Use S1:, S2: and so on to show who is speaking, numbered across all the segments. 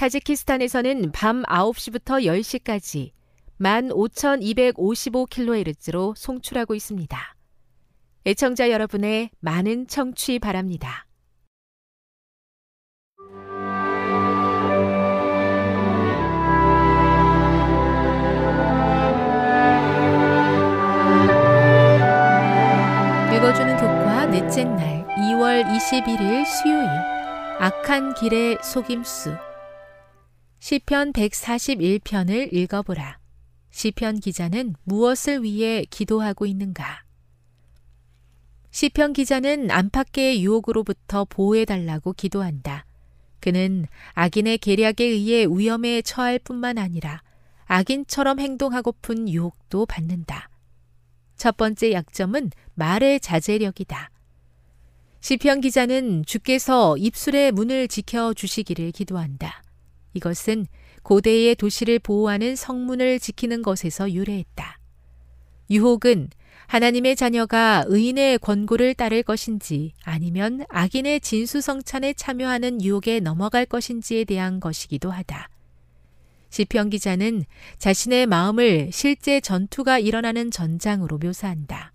S1: 타지키스탄에서는 밤 9시부터 10시까지 15,255kHz로 송출하고 있습니다. 애청자 여러분의 많은 청취 바랍니다. 읽어주는 교과 넷째 날 2월 21일 수요일 악한 길의 속임수 시편 141편을 읽어보라. 시편 기자는 무엇을 위해 기도하고 있는가? 시편 기자는 안팎의 유혹으로부터 보호해달라고 기도한다. 그는 악인의 계략에 의해 위험에 처할 뿐만 아니라 악인처럼 행동하고픈 유혹도 받는다. 첫 번째 약점은 말의 자제력이다. 시편 기자는 주께서 입술의 문을 지켜 주시기를 기도한다. 이것은 고대의 도시를 보호하는 성문을 지키는 것에서 유래했다. 유혹은 하나님의 자녀가 의인의 권고를 따를 것인지 아니면 악인의 진수성찬에 참여하는 유혹에 넘어갈 것인지에 대한 것이기도 하다. 시편 기자는 자신의 마음을 실제 전투가 일어나는 전장으로 묘사한다.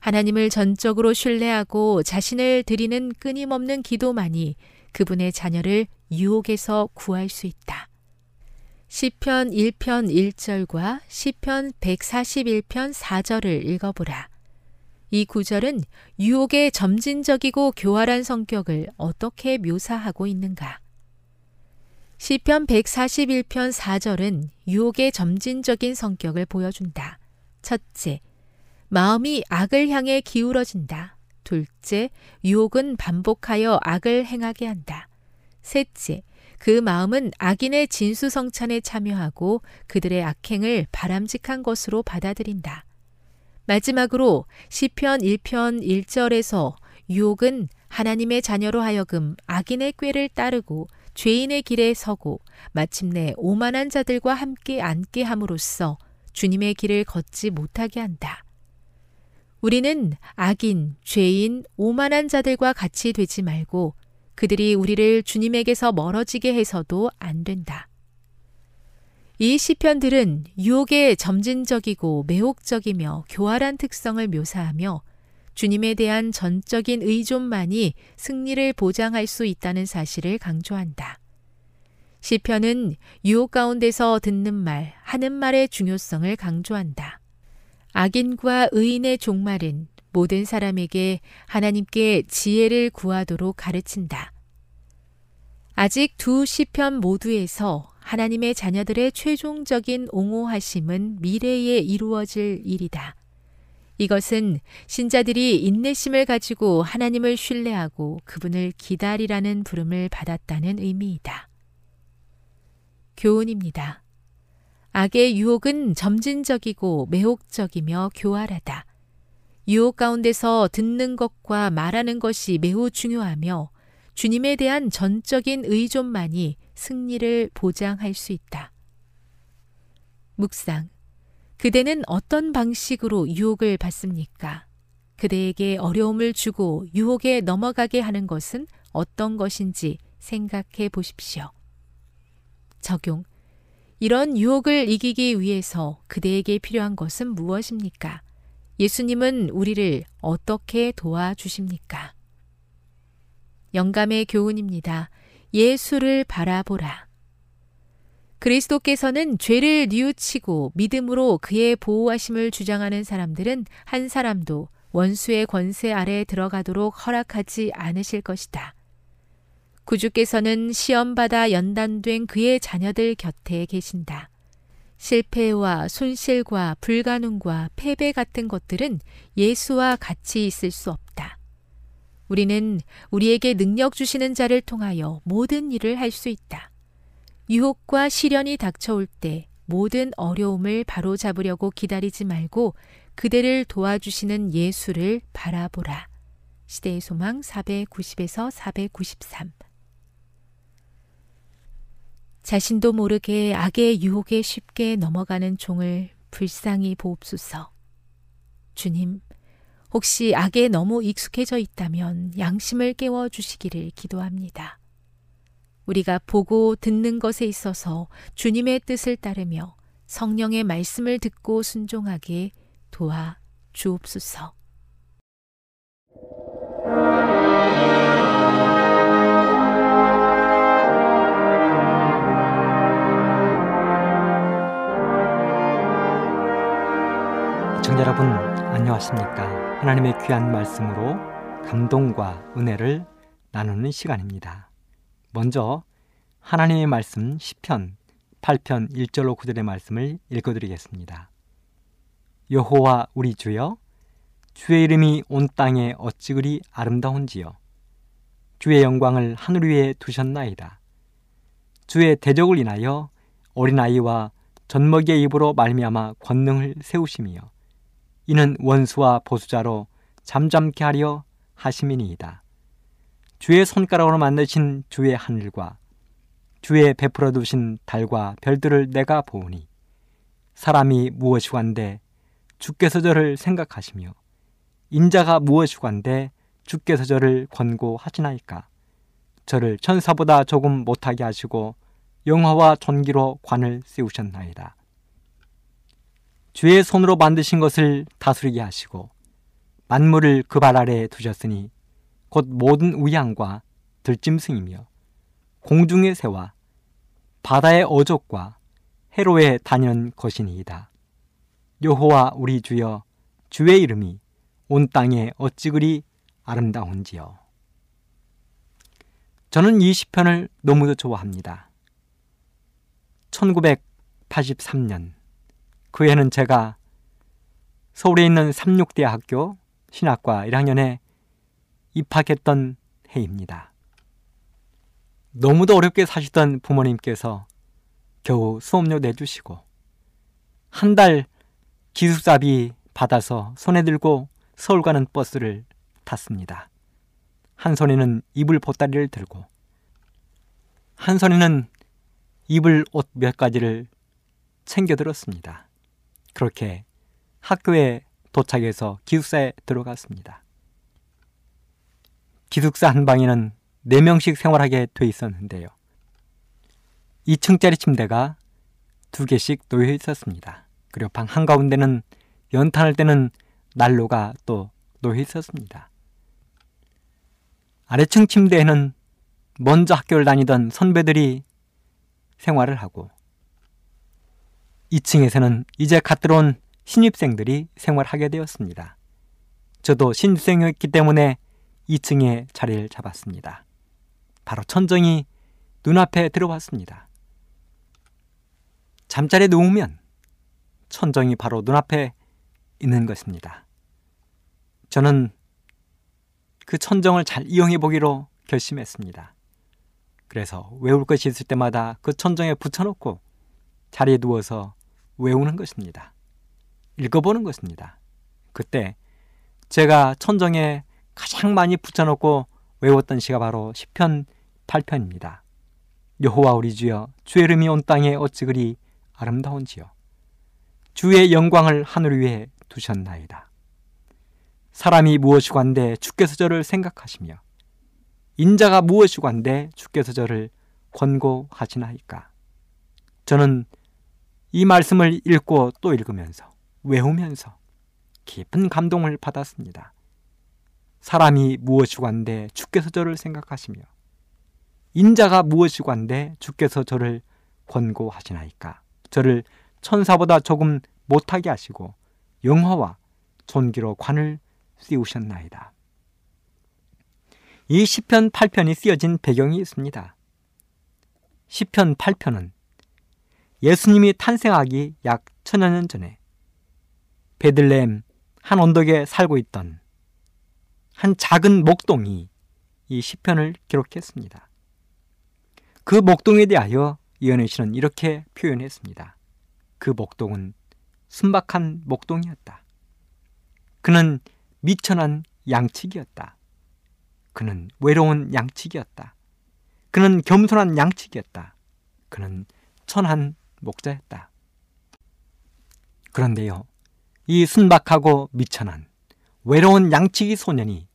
S1: 하나님을 전적으로 신뢰하고 자신을 드리는 끊임없는 기도만이 그분의 자녀를 유혹에서 구할 수 있다. 시편 1편 1절과 시편 141편 4절을 읽어보라. 이 구절은 유혹의 점진적이고 교활한 성격을 어떻게 묘사하고 있는가? 시편 141편 4절은 유혹의 점진적인 성격을 보여준다. 첫째, 마음이 악을 향해 기울어진다. 둘째, 유혹은 반복하여 악을 행하게 한다. 셋째, 그 마음은 악인의 진수성찬에 참여하고 그들의 악행을 바람직한 것으로 받아들인다. 마지막으로 시편 1편 1절에서 유혹은 하나님의 자녀로 하여금 악인의 꾀를 따르고 죄인의 길에 서고 마침내 오만한 자들과 함께 앉게 함으로써 주님의 길을 걷지 못하게 한다. 우리는 악인, 죄인, 오만한 자들과 같이 되지 말고 그들이 우리를 주님에게서 멀어지게 해서도 안 된다. 이 시편들은 유혹의 점진적이고 매혹적이며 교활한 특성을 묘사하며 주님에 대한 전적인 의존만이 승리를 보장할 수 있다는 사실을 강조한다. 시편은 유혹 가운데서 듣는 말, 하는 말의 중요성을 강조한다. 악인과 의인의 종말은 모든 사람에게 하나님께 지혜를 구하도록 가르친다. 아직 두 시편 모두에서 하나님의 자녀들의 최종적인 옹호하심은 미래에 이루어질 일이다. 이것은 신자들이 인내심을 가지고 하나님을 신뢰하고 그분을 기다리라는 부름을 받았다는 의미이다. 교훈입니다. 악의 유혹은 점진적이고 매혹적이며 교활하다. 유혹 가운데서 듣는 것과 말하는 것이 매우 중요하며 주님에 대한 전적인 의존만이 승리를 보장할 수 있다. 묵상. 그대는 어떤 방식으로 유혹을 받습니까? 그대에게 어려움을 주고 유혹에 넘어가게 하는 것은 어떤 것인지 생각해 보십시오. 적용. 이런 유혹을 이기기 위해서 그대에게 필요한 것은 무엇입니까? 예수님은 우리를 어떻게 도와주십니까? 영감의 교훈입니다. 예수를 바라보라. 그리스도께서는 죄를 뉘우치고 믿음으로 그의 보호하심을 주장하는 사람들은 한 사람도 원수의 권세 아래 들어가도록 허락하지 않으실 것이다. 구주께서는 시험받아 연단된 그의 자녀들 곁에 계신다. 실패와 손실과 불가능과 패배 같은 것들은 예수와 같이 있을 수 없다. 우리는 우리에게 능력 주시는 자를 통하여 모든 일을 할 수 있다. 유혹과 시련이 닥쳐올 때 모든 어려움을 바로잡으려고 기다리지 말고 그대를 도와주시는 예수를 바라보라. 시대의 소망 490에서 493 자신도 모르게 악의 유혹에 쉽게 넘어가는 종을 불쌍히 보옵소서. 주님, 혹시 악에 너무 익숙해져 있다면 양심을 깨워 주시기를 기도합니다. 우리가 보고 듣는 것에 있어서 주님의 뜻을 따르며 성령의 말씀을 듣고 순종하게 도와 주옵소서.
S2: 안녕하십니까 하나님의 귀한 말씀으로 감동과 은혜를 나누는 시간입니다. 먼저 하나님의 말씀 10편 8편 1절로 9절의 말씀을 읽어드리겠습니다. 여호와 우리 주여 주의 이름이 온 땅에 어찌 그리 아름다운지요 주의 영광을 하늘 위에 두셨나이다. 주의 대적을 인하여 어린아이와 젖먹이의 입으로 말미암아 권능을 세우시며 이는 원수와 보수자로 잠잠케 하려 하심이니이다. 주의 손가락으로 만드신 주의 하늘과 주의 베풀어 두신 달과 별들을 내가 보오니 사람이 무엇이 관데 주께서 저를 생각하시며 인자가 무엇이 관데 주께서 저를 권고하시나이까 저를 천사보다 조금 못하게 하시고 영화와 존기로 관을 세우셨나이다. 주의 손으로 만드신 것을 다스리게 하시고 만물을 그 발 아래에 두셨으니 곧 모든 우양과 들짐승이며 공중의 새와 바다의 어족과 해로에 다니는 것이니이다. 여호와 우리 주여 주의 이름이 온 땅에 어찌 그리 아름다운지요. 저는 이 시편을 너무도 좋아합니다. 1983년 그 해는 제가 서울에 있는 삼육대학교 신학과 1학년에 입학했던 해입니다. 너무도 어렵게 사시던 부모님께서 겨우 수업료 내주시고 한 달 기숙사비 받아서 손에 들고 서울 가는 버스를 탔습니다. 한 손에는 이불 보따리를 들고 한 손에는 이불 옷 몇 가지를 챙겨 들었습니다. 그렇게 학교에 도착해서 기숙사에 들어갔습니다. 기숙사 한 방에는 4명씩 생활하게 돼 있었는데요. 2층짜리 침대가 두 개씩 놓여 있었습니다. 그리고 방 한가운데는 연탄을 떼는 난로가 또 놓여 있었습니다. 아래층 침대에는 먼저 학교를 다니던 선배들이 생활을 하고 2층에서는 이제 갓 들어온 신입생들이 생활하게 되었습니다. 저도 신입생이었기 때문에 2층에 자리를 잡았습니다. 바로 천정이 눈앞에 들어왔습니다. 잠자리에 누우면 천정이 바로 눈앞에 있는 것입니다. 저는 그 천정을 잘 이용해 보기로 결심했습니다. 그래서 외울 것이 있을 때마다 그 천정에 붙여놓고 자리에 누워서 외우는 것입니다. 읽어보는 것입니다. 그때 제가 천정에 가장 많이 붙여놓고 외웠던 시가 바로 10편 8편입니다. 여호와 우리 주여 주의 이름이 온 땅에 어찌 그리 아름다운지요. 주의 영광을 하늘 위에 두셨나이다. 사람이 무엇이고 한데 주께서 저를 생각하시며 인자가 무엇이고 한데 주께서 저를 권고하시나이까. 저는 이 말씀을 읽고 또 읽으면서 외우면서 깊은 감동을 받았습니다. 사람이 무엇이고 한데 주께서 저를 생각하시며 인자가 무엇이고 한데 주께서 저를 권고하시나이까. 저를 천사보다 조금 못하게 하시고 영화와 존귀로 관을 씌우셨나이다. 이 시편 8편이 쓰여진 배경이 있습니다. 시편 8편은 예수님이 탄생하기 약 천여 년 전에 베들레헴 한 언덕에 살고 있던 한 작은 목동이 이 시편을 기록했습니다. 그 목동에 대하여 이현애 씨는 이렇게 표현했습니다. 그 목동은 순박한 목동이었다. 그는 미천한 양치기였다. 그는 외로운 양치기였다. 그는 겸손한 양치기였다. 그는 천한 목자였다. 그런데요, 이 순박하고 미천한 외로운 양치기 소년이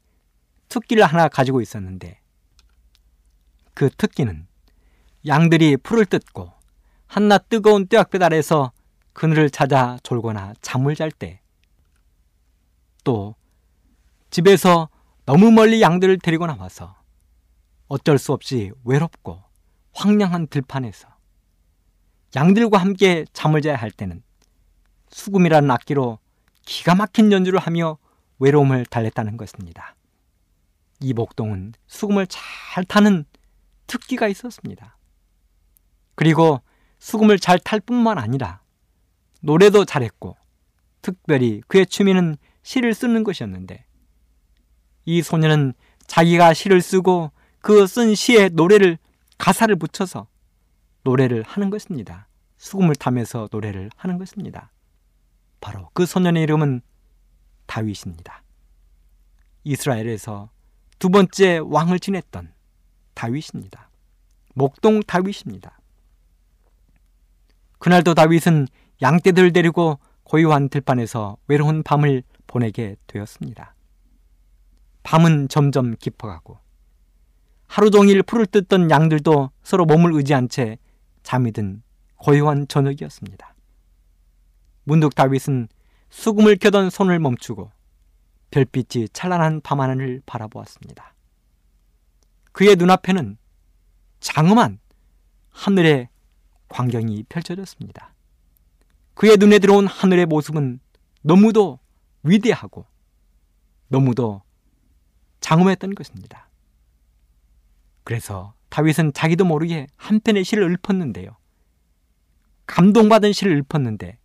S2: 특기를 하나 가지고 있었는데 그 특기는 양들이 풀을 뜯고 한낮 뜨거운 뙤약볕 아래서 그늘을 찾아 졸거나 잠을 잘 때 또 집에서 너무 멀리 양들을 데리고 나와서 어쩔 수 없이 외롭고 황량한 들판에서 양들과 함께 잠을 자야 할 때는 수금이라는 악기로 기가 막힌 연주를 하며 외로움을 달랬다는 것입니다. 이 목동은 수금을 잘 타는 특기가 있었습니다. 그리고 수금을 잘 탈 뿐만 아니라 노래도 잘했고 특별히 그의 취미는 시를 쓰는 것이었는데 이 소녀는 자기가 시를 쓰고 그 쓴 시에 노래를 가사를 붙여서 노래를 하는 것입니다. 수금을 타면서 노래를 하는 것입니다. 바로 그 소년의 이름은 다윗입니다. 이스라엘에서 두 번째 왕을 지냈던 다윗입니다. 목동 다윗입니다. 그날도 다윗은 양떼들 데리고 고요한 들판에서 외로운 밤을 보내게 되었습니다. 밤은 점점 깊어가고 하루 종일 풀을 뜯던 양들도 서로 몸을 의지한 채 잠이 든 고요한 저녁이었습니다. 문득 다윗은 수금을 켜던 손을 멈추고 별빛이 찬란한 밤하늘을 바라보았습니다. 그의 눈앞에는 장엄한 하늘의 광경이 펼쳐졌습니다. 그의 눈에 들어온 하늘의 모습은 너무도 위대하고 너무도 장엄했던 것입니다. 그래서 다윗은 자기도 모르게 한편의 시를 읊었는데요. 감동받은 시를 읊었는데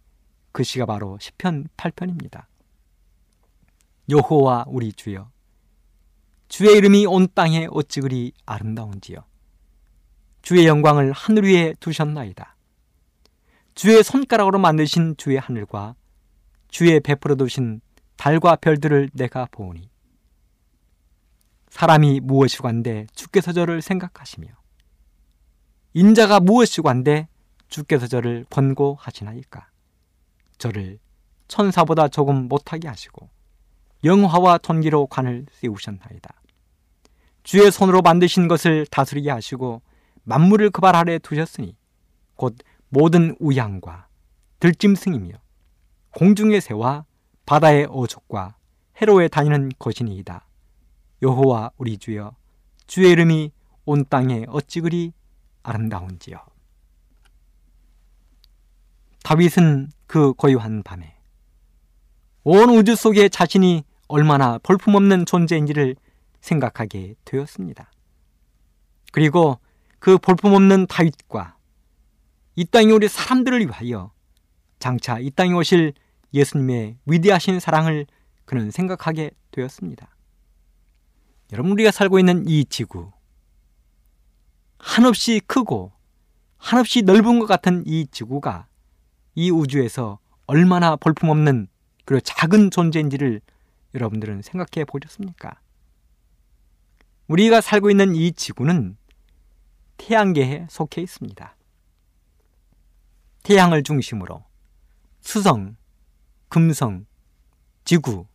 S2: 그 시가 바로 시편 8편입니다. 여호와 우리 주여 주의 이름이 온 땅에 어찌 그리 아름다운지요 주의 영광을 하늘 위에 두셨나이다. 주의 손가락으로 만드신 주의 하늘과 주의 베풀어 두신 달과 별들을 내가 보오니 사람이 무엇이고 한데 주께서 저를 생각하시며 인자가 무엇이고 한데 주께서 저를 권고하시나이까 저를 천사보다 조금 못하게 하시고 영화와 ton기로 관을 씌우셨나이다. 주의 손으로 만드신 것을 다스리게 하시고 만물을 그 발 아래 두셨으니 곧 모든 우양과 들짐승이며 공중의 새와 바다의 어족과 해로에 다니는 것이니이다. 여호와 우리 주여 주의 이름이 온 땅에 어찌 그리 아름다운지요. 다윗은 그 고요한 밤에 온 우주 속에 자신이 얼마나 볼품없는 존재인지를 생각하게 되었습니다. 그리고 그 볼품없는 다윗과 이 땅에 우리 사람들을 위하여 장차 이 땅에 오실 예수님의 위대하신 사랑을 그는 생각하게 되었습니다. 여러분 우리가 살고 있는 이 지구 한없이 크고 한없이 넓은 것 같은 이 지구가 이 우주에서 얼마나 볼품없는 그리고 작은 존재인지를 여러분들은 생각해 보셨습니까? 우리가 살고 있는 이 지구는 태양계에 속해 있습니다. 태양을 중심으로 수성, 금성, 지구,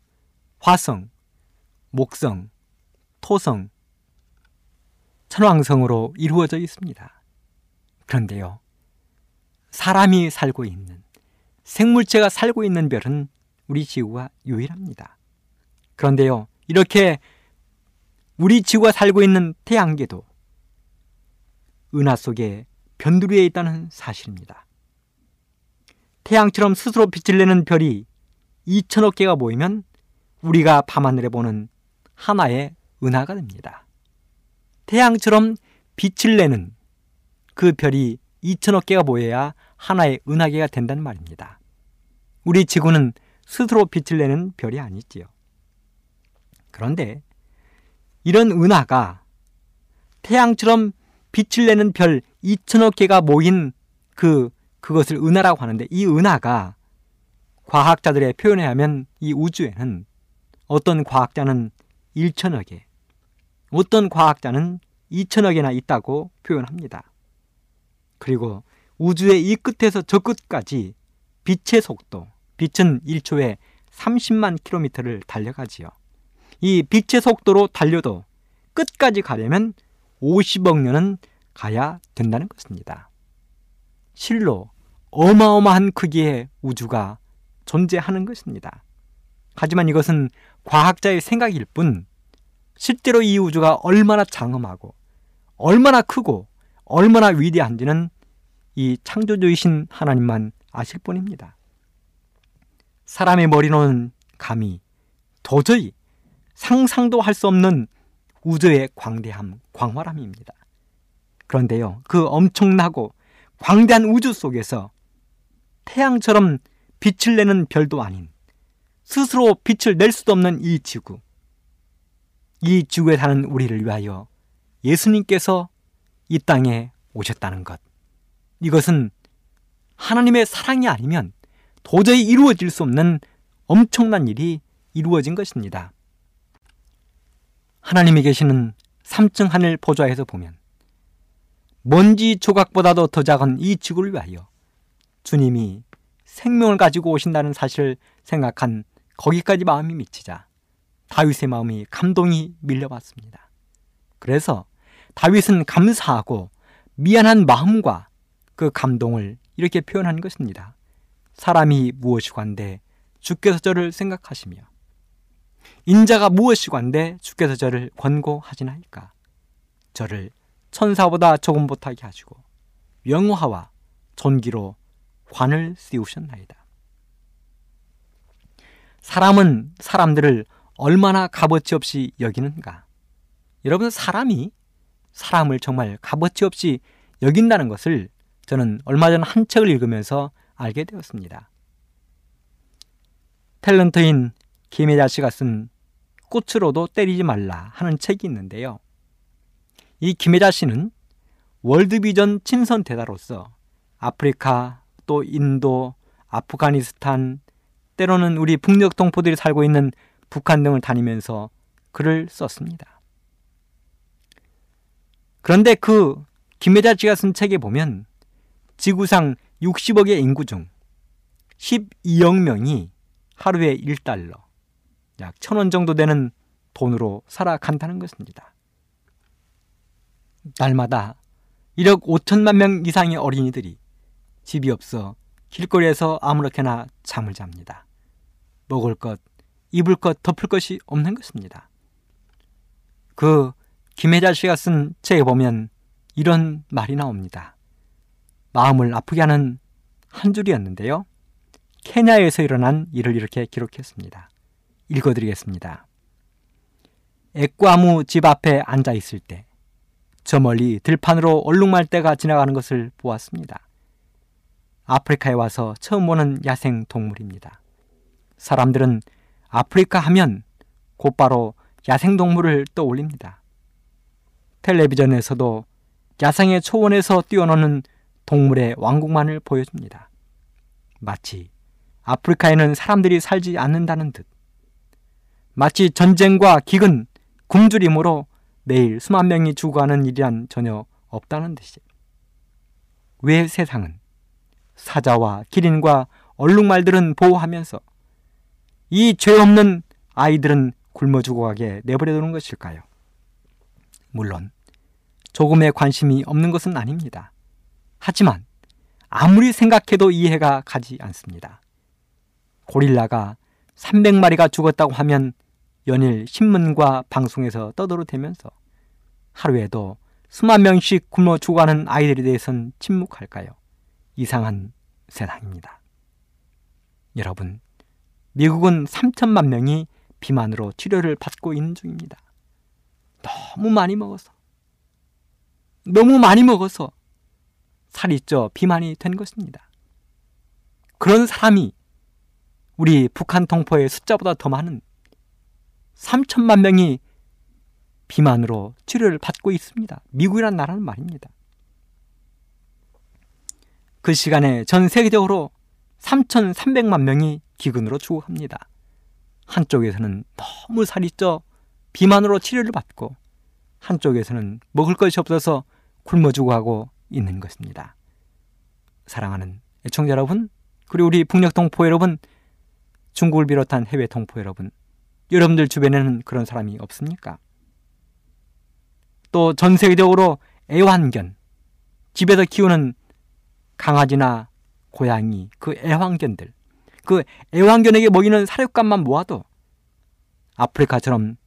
S2: 화성, 목성, 토성, 천왕성으로 이루어져 있습니다. 그런데요, 사람이 살고 있는, 생물체가 살고 있는 별은 우리 지구가 유일합니다. 그런데요, 이렇게 우리 지구가 살고 있는 태양계도 은하 속에 변두리에 있다는 사실입니다. 태양처럼 스스로 빛을 내는 별이 2천억 개가 모이면 우리가 밤하늘에 보는 하나의 은하가 됩니다. 태양처럼 빛을 내는 그 별이 2천억 개가 모여야 하나의 은하계가 된다는 말입니다. 우리 지구는 스스로 빛을 내는 별이 아니지요. 그런데 이런 은하가 태양처럼 빛을 내는 별 2천억 개가 모인 그 그것을 은하라고 하는데 이 은하가 과학자들의 표현에 하면 이 우주에는 어떤 과학자는 1천억에 어떤 과학자는 2천억이나 있다고 표현합니다. 그리고 우주의 이 끝에서 저 끝까지 빛의 속도, 빛은 1초에 30만 킬로미터를 달려가지요. 이 빛의 속도로 달려도 끝까지 가려면 50억 년은 가야 된다는 것입니다. 실로 어마어마한 크기의 우주가 존재하는 것입니다. 하지만 이것은 과학자의 생각일 뿐 실제로 이 우주가 얼마나 장엄하고 얼마나 크고 얼마나 위대한지는 이 창조주이신 하나님만 아실 뿐입니다. 사람의 머리로는 감히 도저히 상상도 할 수 없는 우주의 광대함, 광활함입니다. 그런데요, 그 엄청나고 광대한 우주 속에서 태양처럼 빛을 내는 별도 아닌 스스로 빛을 낼 수도 없는 이 지구. 이 지구에 사는 우리를 위하여 예수님께서 이 땅에 오셨다는 것. 이것은 하나님의 사랑이 아니면 도저히 이루어질 수 없는 엄청난 일이 이루어진 것입니다. 하나님이 계시는 3층 하늘 보좌에서 보면 먼지 조각보다도 더 작은 이 지구를 위하여 주님이 생명을 가지고 오신다는 사실을 생각한 거기까지 마음이 미치자 다윗의 마음이 감동이 밀려왔습니다. 그래서 다윗은 감사하고 미안한 마음과 그 감동을 이렇게 표현한 것입니다. 사람이 무엇이관데 주께서 저를 생각하시며 인자가 무엇이관데 주께서 저를 권고하시나이까 저를 천사보다 조금 못하게 하시고 영화와 존기로 관을 씌우셨나이다. 사람은 사람들을 얼마나 값어치 없이 여기는가? 여러분, 사람이 사람을 정말 값어치 없이 여긴다는 것을 저는 얼마 전 한 책을 읽으면서 알게 되었습니다. 탤런트인 김혜자 씨가 쓴 꽃으로도 때리지 말라 하는 책이 있는데요. 이 김혜자 씨는 월드비전 친선 대사로서 아프리카 또 인도, 아프가니스탄, 때로는 우리 북녘 동포들이 살고 있는 북한 등을 다니면서 글을 썼습니다. 그런데 그 김혜자 씨가 쓴 책에 보면 지구상 60억의 인구 중 12억 명이 하루에 1달러, 약 1000원 정도 되는 돈으로 살아간다는 것입니다. 날마다 1억 5천만 명 이상의 어린이들이 집이 없어 길거리에서 아무렇게나 잠을 잡니다. 먹을 것, 입을 것, 덮을 것이 없는 것입니다. 그 김혜자 씨가 쓴 책에 보면 이런 말이 나옵니다. 마음을 아프게 하는 한 줄이었는데요. 케냐에서 일어난 일을 이렇게 기록했습니다. 읽어드리겠습니다. 액과무 집 앞에 앉아 있을 때, 저 멀리 들판으로 얼룩말대가 지나가는 것을 보았습니다. 아프리카에 와서 처음 보는 야생 동물입니다. 사람들은 아프리카 하면 곧바로 야생 동물을 떠올립니다. 텔레비전에서도 야생의 초원에서 뛰어노는 동물의 왕국만을 보여줍니다. 마치 아프리카에는 사람들이 살지 않는다는 듯. 마치 전쟁과 기근, 굶주림으로 매일 수만 명이 죽어가는 일이란 전혀 없다는 듯이. 왜 세상은 사자와 기린과 얼룩말들은 보호하면서 이 죄 없는 아이들은 굶어 죽어가게 내버려 두는 것일까요? 물론 조금의 관심이 없는 것은 아닙니다. 하지만 아무리 생각해도 이해가 가지 않습니다. 고릴라가 300마리가 죽었다고 하면 연일 신문과 방송에서 떠들어대면서 하루에도 수만 명씩 굶어 죽어가는 아이들에 대해선 침묵할까요? 이상한 세상입니다. 여러분, 미국은 3천만 명이 비만으로 치료를 받고 있는 중입니다. 너무 많이 먹어서. 너무 많이 먹어서 살이 쪄 비만이 된 것입니다. 그런 사람이 우리 북한 동포의 숫자보다 더 많은 3천만 명이 비만으로 치료를 받고 있습니다. 미국이란 나라는 말입니다. 그 시간에 전 세계적으로 3,300만 명이 기근으로 죽어갑니다. 한쪽에서는 너무 살이 쪄 비만으로 치료를 받고 한쪽에서는 먹을 것이 없어서 굶어 죽어가고 있는 것입니다. 사랑하는 애청자 여러분, 그리고 우리 북녘 동포 여러분, 중국을 비롯한 해외 동포 여러분, 여러분들 주변에는 그런 사람이 없습니까? 또 전 세계적으로 애완견, 집에서 키우는 강아지나 고양이, 그 애완견들, 그 애완견에게 먹이는 사료값만 모아도 아프리카처럼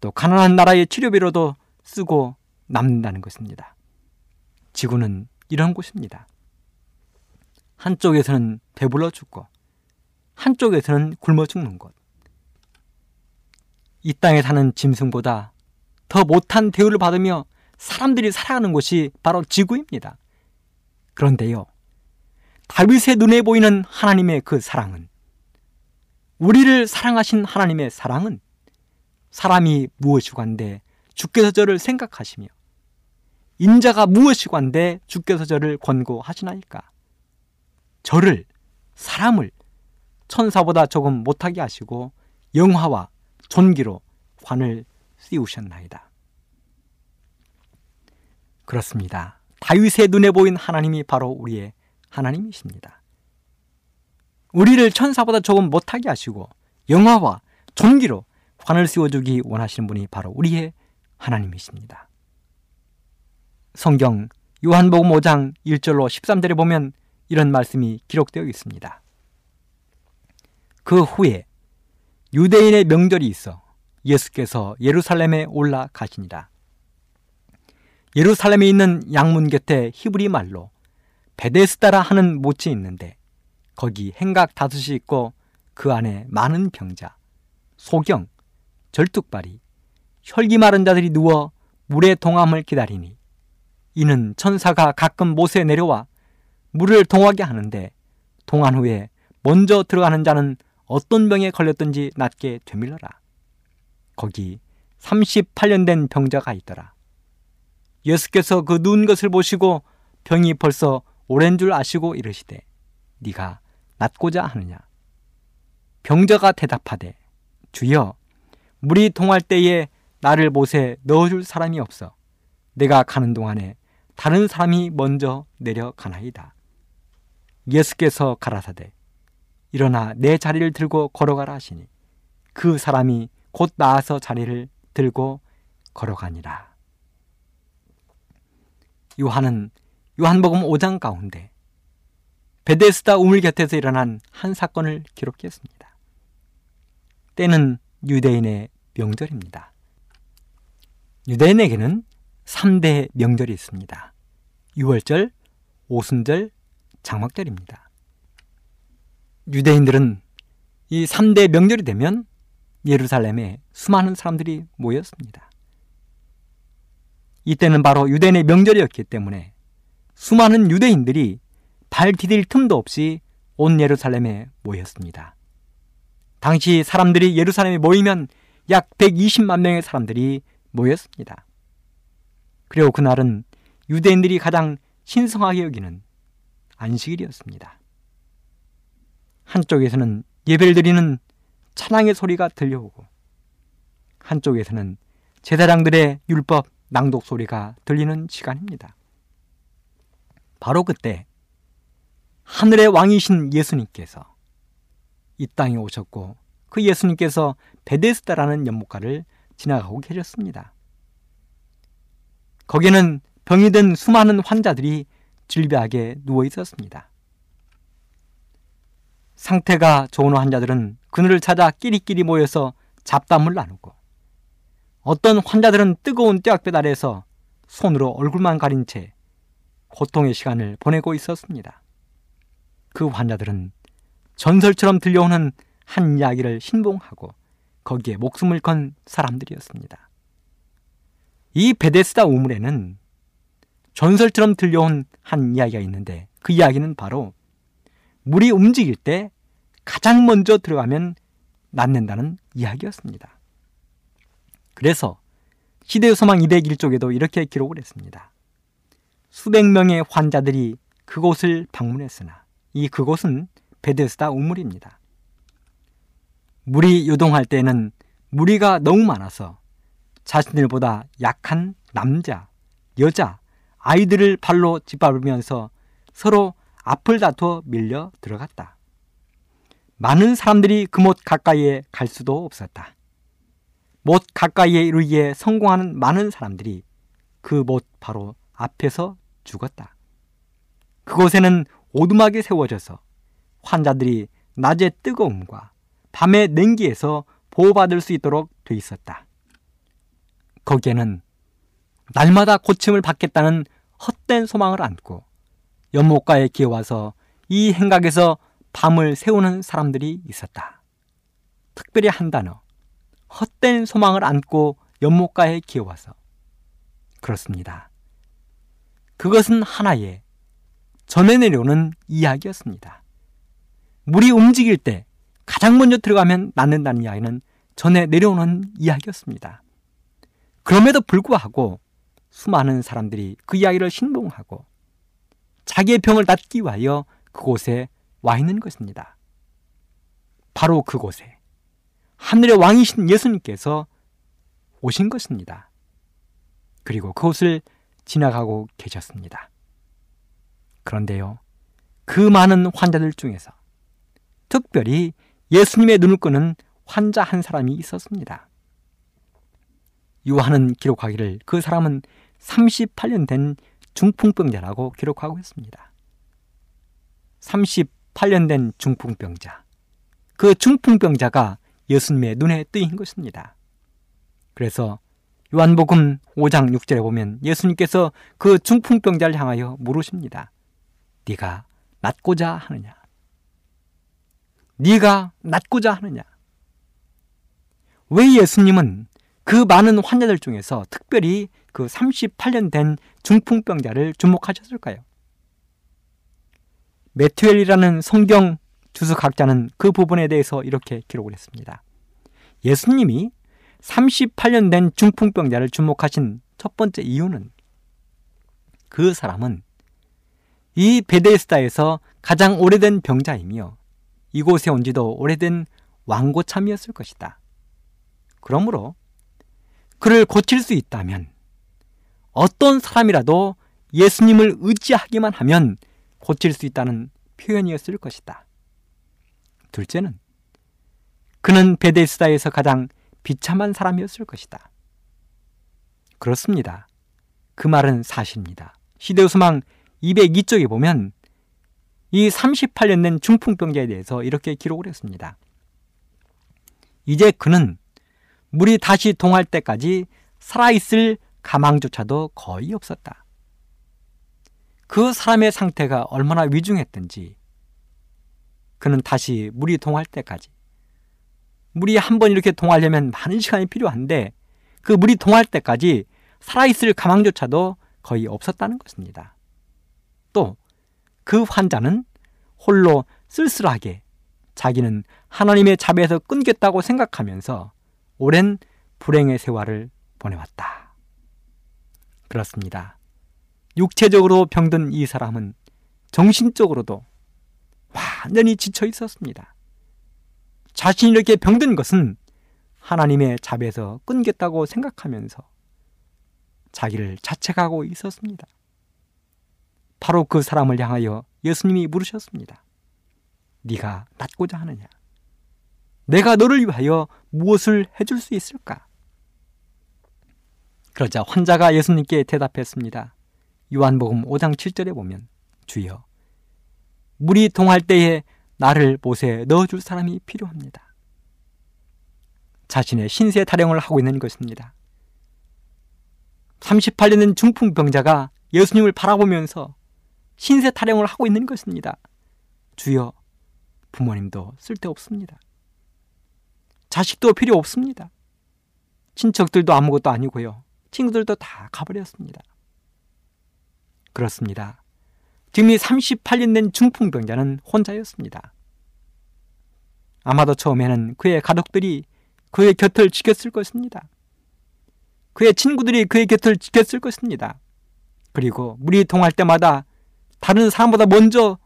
S2: 또 가난한 나라의 치료비로도 쓰고 남는다는 것입니다. 지구는 이런 곳입니다. 한쪽에서는 배불러 죽고 한쪽에서는 굶어 죽는 곳. 이 땅에 사는 짐승보다 더 못한 대우를 받으며 사람들이 살아가는 곳이 바로 지구입니다. 그런데요, 다윗의 눈에 보이는 하나님의 그 사랑은 우리를 사랑하신 하나님의 사랑은 사람이 무엇이고 한데 주께서 저를 생각하시며 인자가 무엇이고 한데 주께서 저를 권고하시나이까 저를 사람을 천사보다 조금 못하게 하시고 영화와 존귀로 관을 씌우셨나이다. 그렇습니다. 다윗의 눈에 보인 하나님이 바로 우리의 하나님이십니다. 우리를 천사보다 조금 못하게 하시고 영화와 존귀로 관을 씌워주기 원하시는 분이 바로 우리의 하나님이십니다. 성경 요한복음 5장 1절로 13절에 보면 이런 말씀이 기록되어 있습니다. 그 후에 유대인의 명절이 있어 예수께서 예루살렘에 올라가시니라. 예루살렘에 있는 양문 곁에 히브리 말로 베데스다라 하는 못이 있는데 거기 행각 다섯이 있고 그 안에 많은 병자, 소경, 절뚝발이, 혈기 마른 자들이 누워 물의 동함을 기다리니 이는 천사가 가끔 못에 내려와 물을 동하게 하는데 동한 후에 먼저 들어가는 자는 어떤 병에 걸렸든지 낫게 되밀러라. 거기 38년 된 병자가 있더라. 예수께서 그 누운 것을 보시고 병이 벌써 오랜 줄 아시고 이르시되 네가 낫고자 하느냐? 병자가 대답하되 주여 물이 통할 때에 나를 못에 넣어줄 사람이 없어. 내가 가는 동안에 다른 사람이 먼저 내려가나이다. 예수께서 가라사대 일어나 내 자리를 들고 걸어가라 하시니 그 사람이 곧 나아서 자리를 들고 걸어가니라. 요한은 요한복음 5장 가운데 베데스다 우물 곁에서 일어난 한 사건을 기록했습니다. 때는 유대인의 명절입니다. 유대인에게는 3대 명절이 있습니다. 6월절, 오순절, 장막절입니다. 유대인들은 이 3대 명절이 되면 예루살렘에 수많은 사람들이 모였습니다. 이때는 바로 유대인의 명절이었기 때문에 수많은 유대인들이 발 디딜 틈도 없이 온 예루살렘에 모였습니다. 당시 사람들이 예루살렘에 모이면 약 120만 명의 사람들이 모였습니다. 그리고 그날은 유대인들이 가장 신성하게 여기는 안식일이었습니다. 한쪽에서는 예배를 드리는 찬양의 소리가 들려오고 한쪽에서는 제사장들의 율법 낭독 소리가 들리는 시간입니다. 바로 그때 하늘의 왕이신 예수님께서 이 땅에 오셨고 그 예수님께서 베데스다라는 연못가를 지나가고 계셨습니다. 거기는 병이 든 수많은 환자들이 질비하게 누워 있었습니다. 상태가 좋은 환자들은 그늘을 찾아 끼리끼리 모여서 잡담을 나누고 어떤 환자들은 뜨거운 떼약볕 아래서 손으로 얼굴만 가린 채 고통의 시간을 보내고 있었습니다. 그 환자들은 전설처럼 들려오는 한 이야기를 신봉하고 거기에 목숨을 건 사람들이었습니다. 이 베데스다 우물에는 전설처럼 들려온 한 이야기가 있는데 그 이야기는 바로 물이 움직일 때 가장 먼저 들어가면 낫는다는 이야기였습니다. 그래서 시대의 소망 201쪽에도 이렇게 기록을 했습니다. 수백 명의 환자들이 그곳을 방문했으나 이 그곳은 베데스다 우물입니다. 물이 요동할 때는 무리가 너무 많아서 자신들보다 약한 남자, 여자, 아이들을 발로 짓밟으면서 서로 앞을 다투어 밀려 들어갔다. 많은 사람들이 그 못 가까이에 갈 수도 없었다. 못 가까이에 이르기에 성공하는 많은 사람들이 그 못 바로 앞에서 죽었다. 그곳에는 오두막이 세워져서 환자들이 낮의 뜨거움과 밤의 냉기에서 보호받을 수 있도록 돼 있었다. 거기에는 날마다 고침을 받겠다는 헛된 소망을 안고 연못가에 기어와서 이 행각에서 밤을 세우는 사람들이 있었다. 특별히 한 단어, 헛된 소망을 안고 연못가에 기어와서. 그렇습니다. 그것은 하나의 전해 내려오는 이야기였습니다. 물이 움직일 때 가장 먼저 들어가면 낫는다는 이야기는 전해 내려오는 이야기였습니다. 그럼에도 불구하고 수많은 사람들이 그 이야기를 신봉하고 자기의 병을 낫기 위하여 그곳에 와 있는 것입니다. 바로 그곳에 하늘의 왕이신 예수님께서 오신 것입니다. 그리고 그곳을 지나가고 계셨습니다. 그런데요, 그 많은 환자들 중에서 특별히 예수님의 눈을 끄는 환자 한 사람이 있었습니다. 요한은 기록하기를 그 사람은 38년 된 중풍병자라고 기록하고 있습니다. 38년 된 중풍병자. 그 중풍병자가 예수님의 눈에 뜨인 것입니다. 그래서 요한복음 5장 6절에 보면 예수님께서 그 중풍병자를 향하여 물으십니다. 네가 낫고자 하느냐? 네가 낫고자 하느냐? 왜 예수님은 그 많은 환자들 중에서 특별히 그 38년 된 중풍병자를 주목하셨을까요? 메트웰이라는 성경 주석학자는 그 부분에 대해서 이렇게 기록을 했습니다. 예수님이 38년 된 중풍병자를 주목하신 첫 번째 이유는 그 사람은 이 베데스다에서 가장 오래된 병자이며 이곳에 온 지도 오래된 왕고참이었을 것이다. 그러므로 그를 고칠 수 있다면 어떤 사람이라도 예수님을 의지하기만 하면 고칠 수 있다는 표현이었을 것이다. 둘째는 그는 베데스다에서 가장 비참한 사람이었을 것이다. 그렇습니다. 그 말은 사실입니다. 시대우수망 202쪽에 보면 이 38년 된 중풍병자에 대해서 이렇게 기록을 했습니다. 이제 그는 물이 다시 동할 때까지 살아있을 가망조차도 거의 없었다. 그 사람의 상태가 얼마나 위중했든지 그는 다시 물이 동할 때까지 물이 한 번 이렇게 동하려면 많은 시간이 필요한데 그 물이 동할 때까지 살아있을 가망조차도 거의 없었다는 것입니다. 또 그 환자는 홀로 쓸쓸하게 자기는 하나님의 자비에서 끊겠다고 생각하면서 오랜 불행의 세월을 보내왔다. 그렇습니다. 육체적으로 병든 이 사람은 정신적으로도 완전히 지쳐 있었습니다. 자신이 이렇게 병든 것은 하나님의 자비에서 끊겠다고 생각하면서 자기를 자책하고 있었습니다. 바로 그 사람을 향하여 예수님이 물으셨습니다. 네가 낫고자 하느냐? 내가 너를 위하여 무엇을 해줄 수 있을까? 그러자 환자가 예수님께 대답했습니다. 요한복음 5장 7절에 보면 주여 물이 동할 때에 나를 못에 넣어줄 사람이 필요합니다. 자신의 신세 타령을 하고 있는 것입니다. 38년 된 중풍병자가 예수님을 바라보면서 신세 타령을 하고 있는 것입니다. 주여, 부모님도 쓸데없습니다. 자식도 필요 없습니다. 친척들도 아무것도 아니고요. 친구들도 다 가버렸습니다. 그렇습니다. 지금 이 38년 된 중풍병자는 혼자였습니다. 아마도 처음에는 그의 가족들이 그의 곁을 지켰을 것입니다. 그의 친구들이 그의 곁을 지켰을 것입니다. 그리고 물이 통할 때마다 다른 사람보다 먼저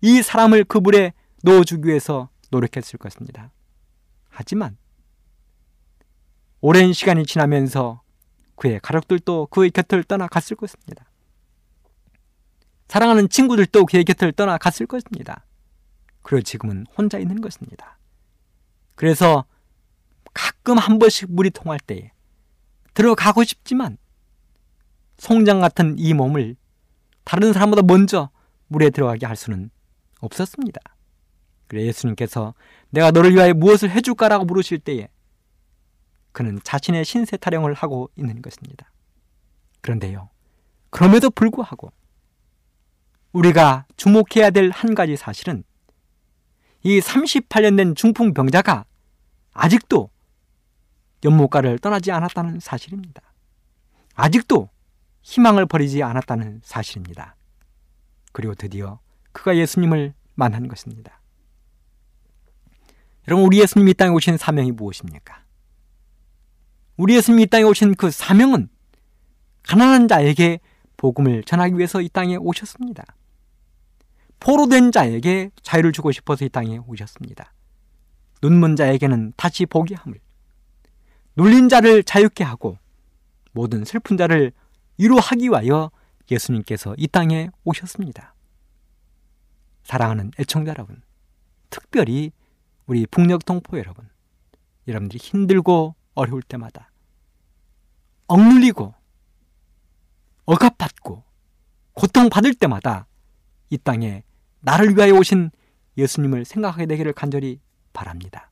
S2: 이 사람을 그 물에 넣어주기 위해서 노력했을 것입니다. 하지만 오랜 시간이 지나면서 그의 가족들도 그의 곁을 떠나갔을 것입니다. 사랑하는 친구들도 그의 곁을 떠나갔을 것입니다. 그리고 지금은 혼자 있는 것입니다. 그래서 가끔 한 번씩 물이 통할 때에 들어가고 싶지만 송장 같은 이 몸을 다른 사람보다 먼저 물에 들어가게 할 수는 없었습니다. 그래 예수님께서 내가 너를 위하여 무엇을 해줄까라고 물으실 때에 그는 자신의 신세 타령을 하고 있는 것입니다. 그런데요. 그럼에도 불구하고 우리가 주목해야 될 한 가지 사실은 이 38년 된 중풍병자가 아직도 연못가를 떠나지 않았다는 사실입니다. 아직도 희망을 버리지 않았다는 사실입니다. 그리고 드디어 그가 예수님을 만난 것입니다. 여러분, 우리 예수님이 땅에 오신 사명이 무엇입니까? 우리 예수님이 땅에 오신 그 사명은 가난한 자에게 복음을 전하기 위해서 이 땅에 오셨습니다. 포로 된 자에게 자유를 주고 싶어서 이 땅에 오셨습니다. 눈먼 자에게는 다시 보게 함을, 눌린 자를 자유케 하고 모든 슬픈 자를 위로하기 위하여 예수님께서 이 땅에 오셨습니다. 사랑하는 애청자 여러분, 특별히 우리 북녘 동포 여러분, 여러분들이 힘들고 어려울 때마다 억눌리고 억압받고 고통받을 때마다 이 땅에 나를 위하여 오신 예수님을 생각하게 되기를 간절히 바랍니다.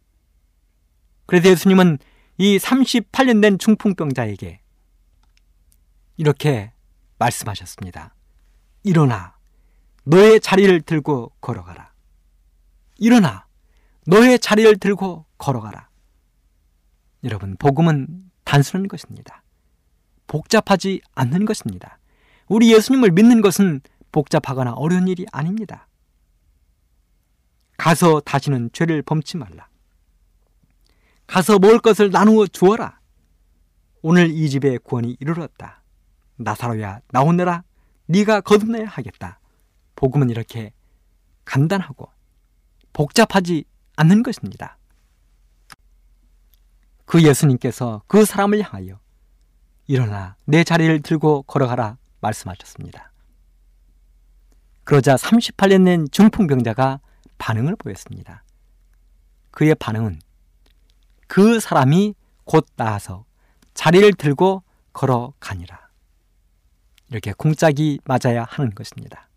S2: 그래서 예수님은 이 38년 된 중풍병자에게 이렇게 말씀하셨습니다. 일어나 너의 자리를 들고 걸어가라. 일어나 너의 자리를 들고 걸어가라. 여러분, 복음은 단순한 것입니다. 복잡하지 않는 것입니다. 우리 예수님을 믿는 것은 복잡하거나 어려운 일이 아닙니다. 가서 다시는 죄를 범치 말라. 가서 먹을 것을 나누어 주어라. 오늘 이 집에 구원이 이르렀다. 나사로야 나오느라 네가 거듭나야 하겠다. 복음은 이렇게 간단하고 복잡하지 않는 것입니다. 그 예수님께서 그 사람을 향하여 일어나 내 자리를 들고 걸어가라 말씀하셨습니다. 그러자 38년 된 중풍병자가 반응을 보였습니다. 그의 반응은 그 사람이 곧 나아서 자리를 들고 걸어가니라. 이렇게 공짝이 맞아야 하는 것입니다.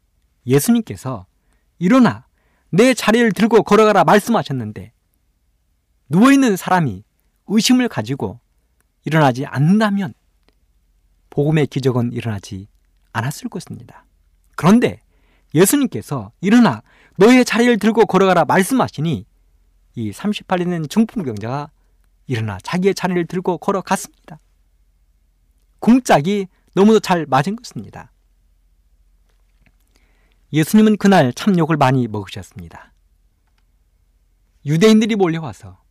S2: 예수님께서 일어나 내 자리를 들고 걸어가라 말씀하셨는데 누워있는 사람이 의심을 가지고 일어나지 않는다면 복음의 기적은 일어나지 않았을 것입니다. 그런데 예수님께서 일어나 너의 자리를 들고 걸어가라 말씀하시니 이 38년 중풍병자가 일어나 자기의 자리를 들고 걸어갔습니다. 궁짝이 너무도 잘 맞은 것입니다. 예수님은 그날 참 욕을 많이 먹으셨습니다. 유대인들이 몰려와서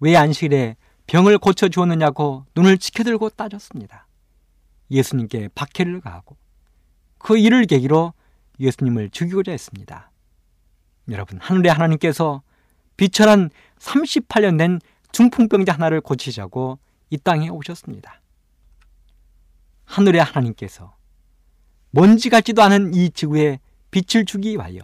S2: 왜 안식일에 병을 고쳐 주었느냐고 눈을 치켜들고 따졌습니다. 예수님께 박해를 가하고 그 일을 계기로 예수님을 죽이고자 했습니다. 여러분, 하늘의 하나님께서 비천한 38년 된 중풍병자 하나를 고치자고 이 땅에 오셨습니다. 하늘의 하나님께서 먼지 같지도 않은 이 지구에 빛을 주기 위하여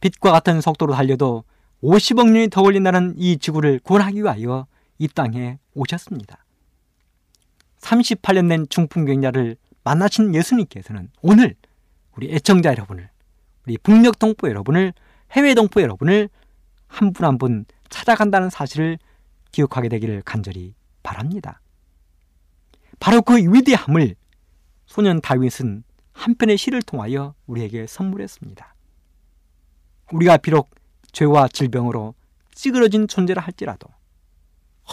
S2: 빛과 같은 속도로 달려도 50억 년이 더 걸린다는 이 지구를 구원하기 위하여 이 땅에 오셨습니다. 38년 된 중풍병자를 만나신 예수님께서는 오늘 우리 애청자 여러분을 우리 북녘 동포 여러분을 해외 동포 여러분을 한분 한 분 찾아간다는 사실을 기억하게 되기를 간절히 바랍니다. 바로 그 위대함을 소년 다윗은 한 편의 시를 통하여 우리에게 선물했습니다. 우리가 비록 죄와 질병으로 찌그러진 존재라 할지라도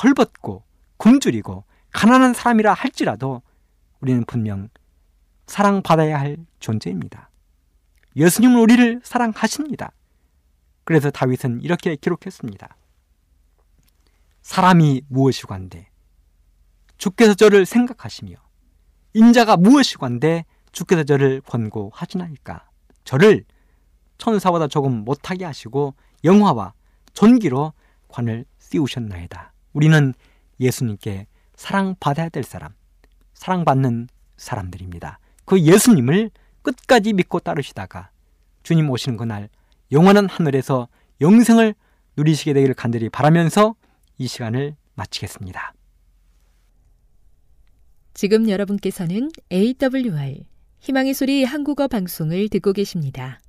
S2: 헐벗고 굶주리고 가난한 사람이라 할지라도 우리는 분명 사랑받아야 할 존재입니다. 예수님은 우리를 사랑하십니다. 그래서 다윗은 이렇게 기록했습니다. 사람이 무엇이고 한데 주께서 저를 생각하시며 인자가 무엇이고 한데 주께서 저를 권고하시나이까 저를 천사보다 조금 못하게 하시고 영화와 존귀로 관을 씌우셨나이다. 우리는 예수님께 사랑받아야 될 사람, 사랑받는 사람들입니다. 그 예수님을 끝까지 믿고 따르시다가 주님 오시는 그날 영원한 하늘에서 영생을 누리시게 되기를 간절히 바라면서 이 시간을 마치겠습니다.
S1: 지금 여러분께서는 AWR 희망의 소리 한국어 방송을 듣고 계십니다.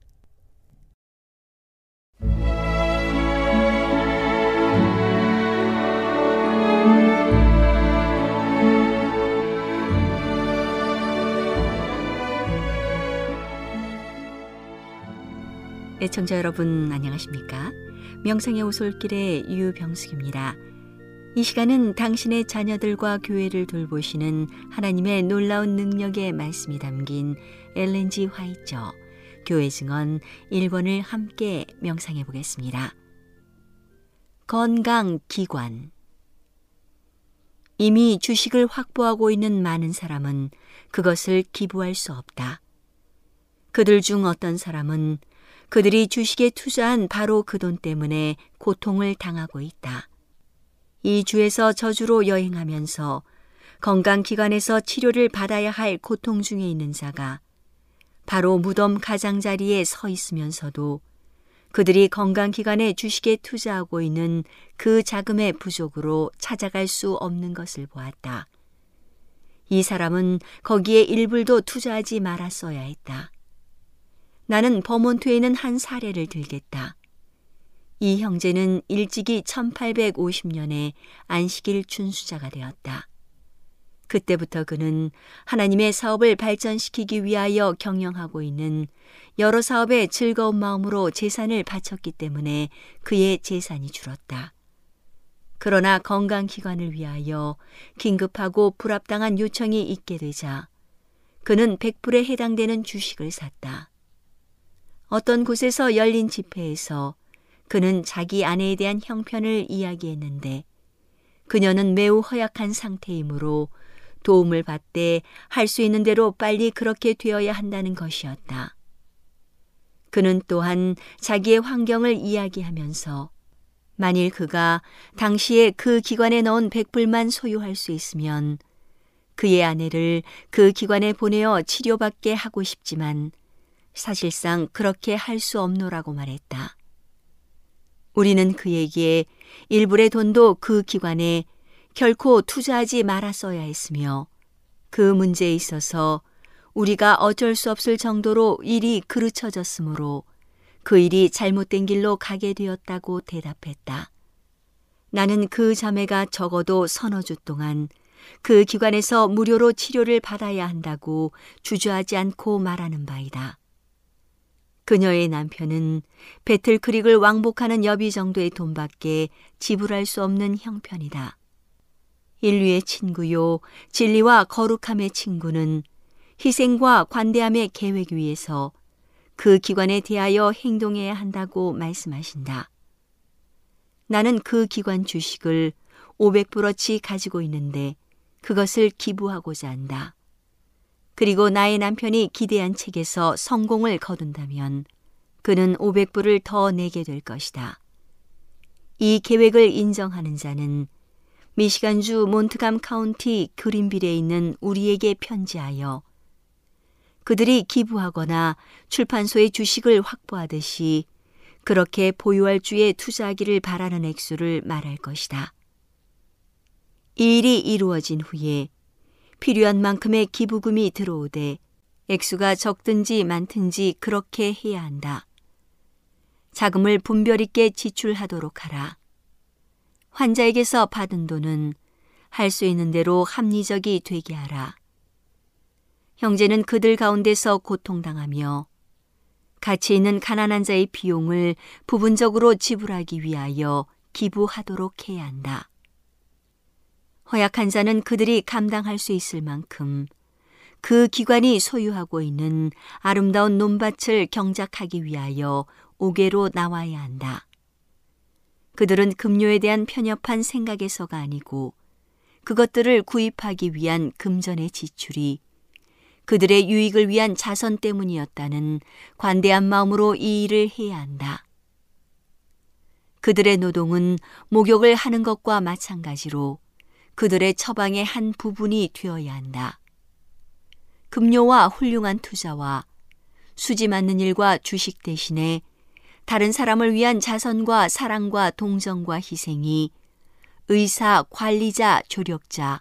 S3: 애청자 여러분 안녕하십니까? 명상의 오솔길의 유병숙입니다. 이 시간은 당신의 자녀들과 교회를 돌보시는 하나님의 놀라운 능력의 말씀이 담긴 엘렌지 화이처 교회 증언 1권을 함께 명상해 보겠습니다. 건강 기관 이미 주식을 확보하고 있는 많은 사람은 그것을 기부할 수 없다. 그들 중 어떤 사람은 그들이 주식에 투자한 바로 그 돈 때문에 고통을 당하고 있다. 이 주에서 저주로 여행하면서 건강기관에서 치료를 받아야 할 고통 중에 있는 자가 바로 무덤 가장자리에 서 있으면서도 그들이 건강기관에 주식에 투자하고 있는 그 자금의 부족으로 찾아갈 수 없는 것을 보았다. 이 사람은 거기에 일불도 투자하지 말았어야 했다. 나는 버몬트에 있는 한 사례를 들겠다. 이 형제는 일찍이 1850년에 안식일 준수자가 되었다. 그때부터 그는 하나님의 사업을 발전시키기 위하여 경영하고 있는 여러 사업에 즐거운 마음으로 재산을 바쳤기 때문에 그의 재산이 줄었다. 그러나 건강기관을 위하여 긴급하고 불합당한 요청이 있게 되자 그는 100불에 해당되는 주식을 샀다. 어떤 곳에서 열린 집회에서 그는 자기 아내에 대한 형편을 이야기했는데 그녀는 매우 허약한 상태이므로 도움을 받되 할 수 있는 대로 빨리 그렇게 되어야 한다는 것이었다. 그는 또한 자기의 환경을 이야기하면서 만일 그가 당시에 그 기관에 넣은 백불만 소유할 수 있으면 그의 아내를 그 기관에 보내어 치료받게 하고 싶지만 사실상 그렇게 할 수 없노라고 말했다. 우리는 그에게 일불의 돈도 그 기관에 결코 투자하지 말았어야 했으며 그 문제에 있어서 우리가 어쩔 수 없을 정도로 일이 그르쳐졌으므로 그 일이 잘못된 길로 가게 되었다고 대답했다. 나는 그 자매가 적어도 서너 주 동안 그 기관에서 무료로 치료를 받아야 한다고 주저하지 않고 말하는 바이다. 그녀의 남편은 배틀크릭을 왕복하는 여비 정도의 돈밖에 지불할 수 없는 형편이다. 인류의 친구요, 진리와 거룩함의 친구는 희생과 관대함의 계획 위에서 그 기관에 대하여 행동해야 한다고 말씀하신다. 나는 그 기관 주식을 500불어치 가지고 있는데 그것을 기부하고자 한다. 그리고 나의 남편이 기대한 책에서 성공을 거둔다면 그는 500불을 더 내게 될 것이다. 이 계획을 인정하는 자는 미시간주 몬트감 카운티 그린빌에 있는 우리에게 편지하여 그들이 기부하거나 출판소의 주식을 확보하듯이 그렇게 보유할 주에 투자하기를 바라는 액수를 말할 것이다. 이 일이 이루어진 후에 필요한 만큼의 기부금이 들어오되 액수가 적든지 많든지 그렇게 해야 한다. 자금을 분별 있게 지출하도록 하라. 환자에게서 받은 돈은 할 수 있는 대로 합리적이 되게 하라. 형제는 그들 가운데서 고통당하며 가치 있는 가난한 자의 비용을 부분적으로 지불하기 위하여 기부하도록 해야 한다. 허약한 자는 그들이 감당할 수 있을 만큼 그 기관이 소유하고 있는 아름다운 논밭을 경작하기 위하여 옥외로 나와야 한다. 그들은 금료에 대한 편협한 생각에서가 아니고 그것들을 구입하기 위한 금전의 지출이 그들의 유익을 위한 자선 때문이었다는 관대한 마음으로 이 일을 해야 한다. 그들의 노동은 목욕을 하는 것과 마찬가지로 그들의 처방의 한 부분이 되어야 한다. 급료와 훌륭한 투자와 수지 맞는 일과 주식 대신에 다른 사람을 위한 자선과 사랑과 동정과 희생이 의사, 관리자, 조력자,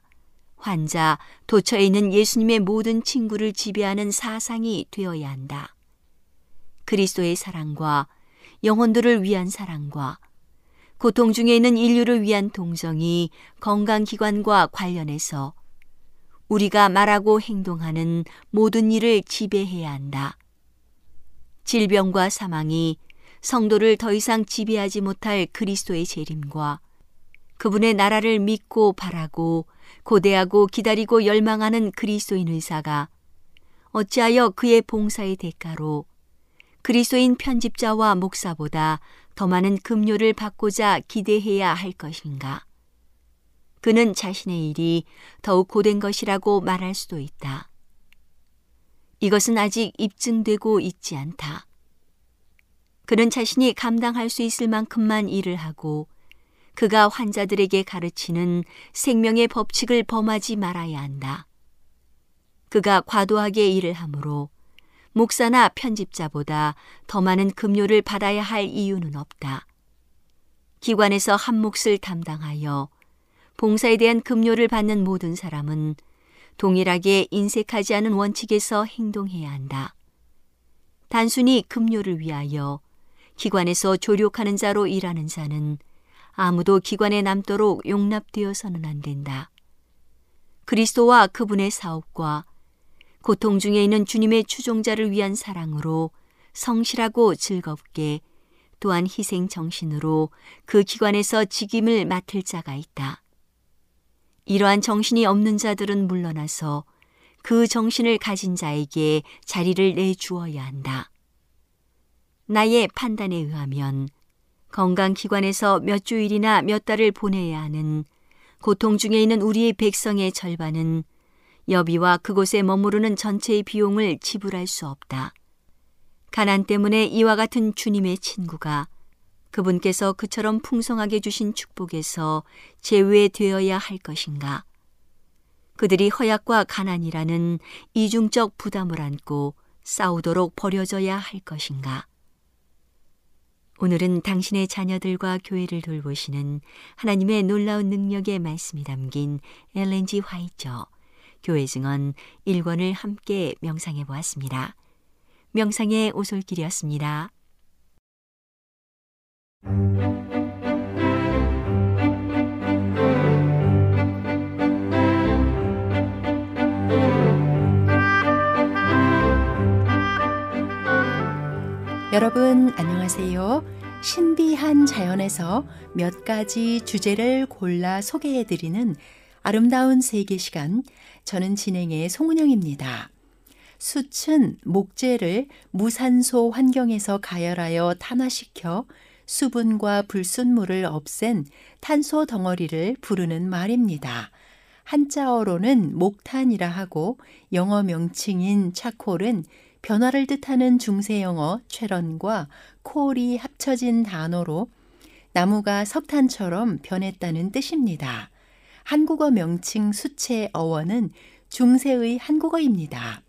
S3: 환자, 도처에 있는 예수님의 모든 친구를 지배하는 사상이 되어야 한다. 그리스도의 사랑과 영혼들을 위한 사랑과 고통 중에 있는 인류를 위한 동정이 건강기관과 관련해서 우리가 말하고 행동하는 모든 일을 지배해야 한다. 질병과 사망이 성도를 더 이상 지배하지 못할 그리스도의 재림과 그분의 나라를 믿고 바라고 고대하고 기다리고 열망하는 그리스도인 의사가 어찌하여 그의 봉사의 대가로 그리스도인 편집자와 목사보다 더 많은 급료를 받고자 기대해야 할 것인가? 그는 자신의 일이 더욱 고된 것이라고 말할 수도 있다. 이것은 아직 입증되고 있지 않다. 그는 자신이 감당할 수 있을 만큼만 일을 하고 그가 환자들에게 가르치는 생명의 법칙을 범하지 말아야 한다. 그가 과도하게 일을 하므로 목사나 편집자보다 더 많은 급료를 받아야 할 이유는 없다. 기관에서 한 몫을 담당하여 봉사에 대한 급료를 받는 모든 사람은 동일하게 인색하지 않은 원칙에서 행동해야 한다. 단순히 급료를 위하여 기관에서 조력하는 자로 일하는 자는 아무도 기관에 남도록 용납되어서는 안 된다. 그리스도와 그분의 사업과 고통 중에 있는 주님의 추종자를 위한 사랑으로 성실하고 즐겁게 또한 희생 정신으로 그 기관에서 직임을 맡을 자가 있다. 이러한 정신이 없는 자들은 물러나서 그 정신을 가진 자에게 자리를 내주어야 한다. 나의 판단에 의하면 건강기관에서 몇 주일이나 몇 달을 보내야 하는 고통 중에 있는 우리의 백성의 절반은 여비와 그곳에 머무르는 전체의 비용을 지불할 수 없다. 가난 때문에 이와 같은 주님의 친구가 그분께서 그처럼 풍성하게 주신 축복에서 제외되어야 할 것인가? 그들이 허약과 가난이라는 이중적 부담을 안고 싸우도록 버려져야 할 것인가? 오늘은 당신의 자녀들과 교회를 돌보시는 하나님의 놀라운 능력의 말씀이 담긴 엘렌지 화이처 교회 증언 1권을 함께 명상해 보았습니다. 명상의 오솔길이었습니다.
S4: 여러분 안녕하세요. 신비한 자연에서 몇 가지 주제를 골라 소개해 드리는 아름다운 세계 시간 저는 진행의 송은영입니다.
S2: 숯은 목재를 무산소 환경에서 가열하여 탄화시켜 수분과 불순물을 없앤 탄소 덩어리를 부르는 말입니다. 한자어로는 목탄이라 하고 영어 명칭인 차콜은 변화를 뜻하는 중세영어 최런과 콜이 합쳐진 단어로 나무가 석탄처럼 변했다는 뜻입니다. 한국어 명칭 수채 어원은 중세의 한국어입니다.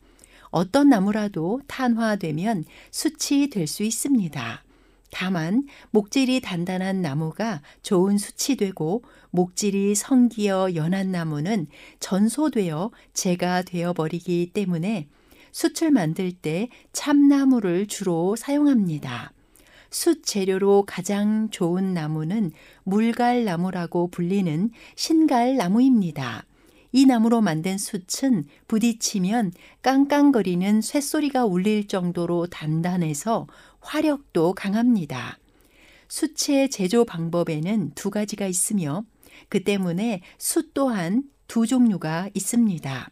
S2: 어떤 나무라도 탄화되면 숯이 될수 있습니다. 다만 목질이 단단한 나무가 좋은 숯이 되고 목질이 성기어 연한 나무는 전소되어 재가 되어 버리기 때문에 숯을 만들 때 참나무를 주로 사용합니다. 숯 재료로 가장 좋은 나무는 물갈나무라고 불리는 신갈나무입니다. 이 나무로 만든 숯은 부딪히면 깡깡거리는 쇳소리가 울릴 정도로 단단해서 화력도 강합니다. 숯의 제조 방법에는 두 가지가 있으며 그 때문에 숯 또한 두 종류가 있습니다.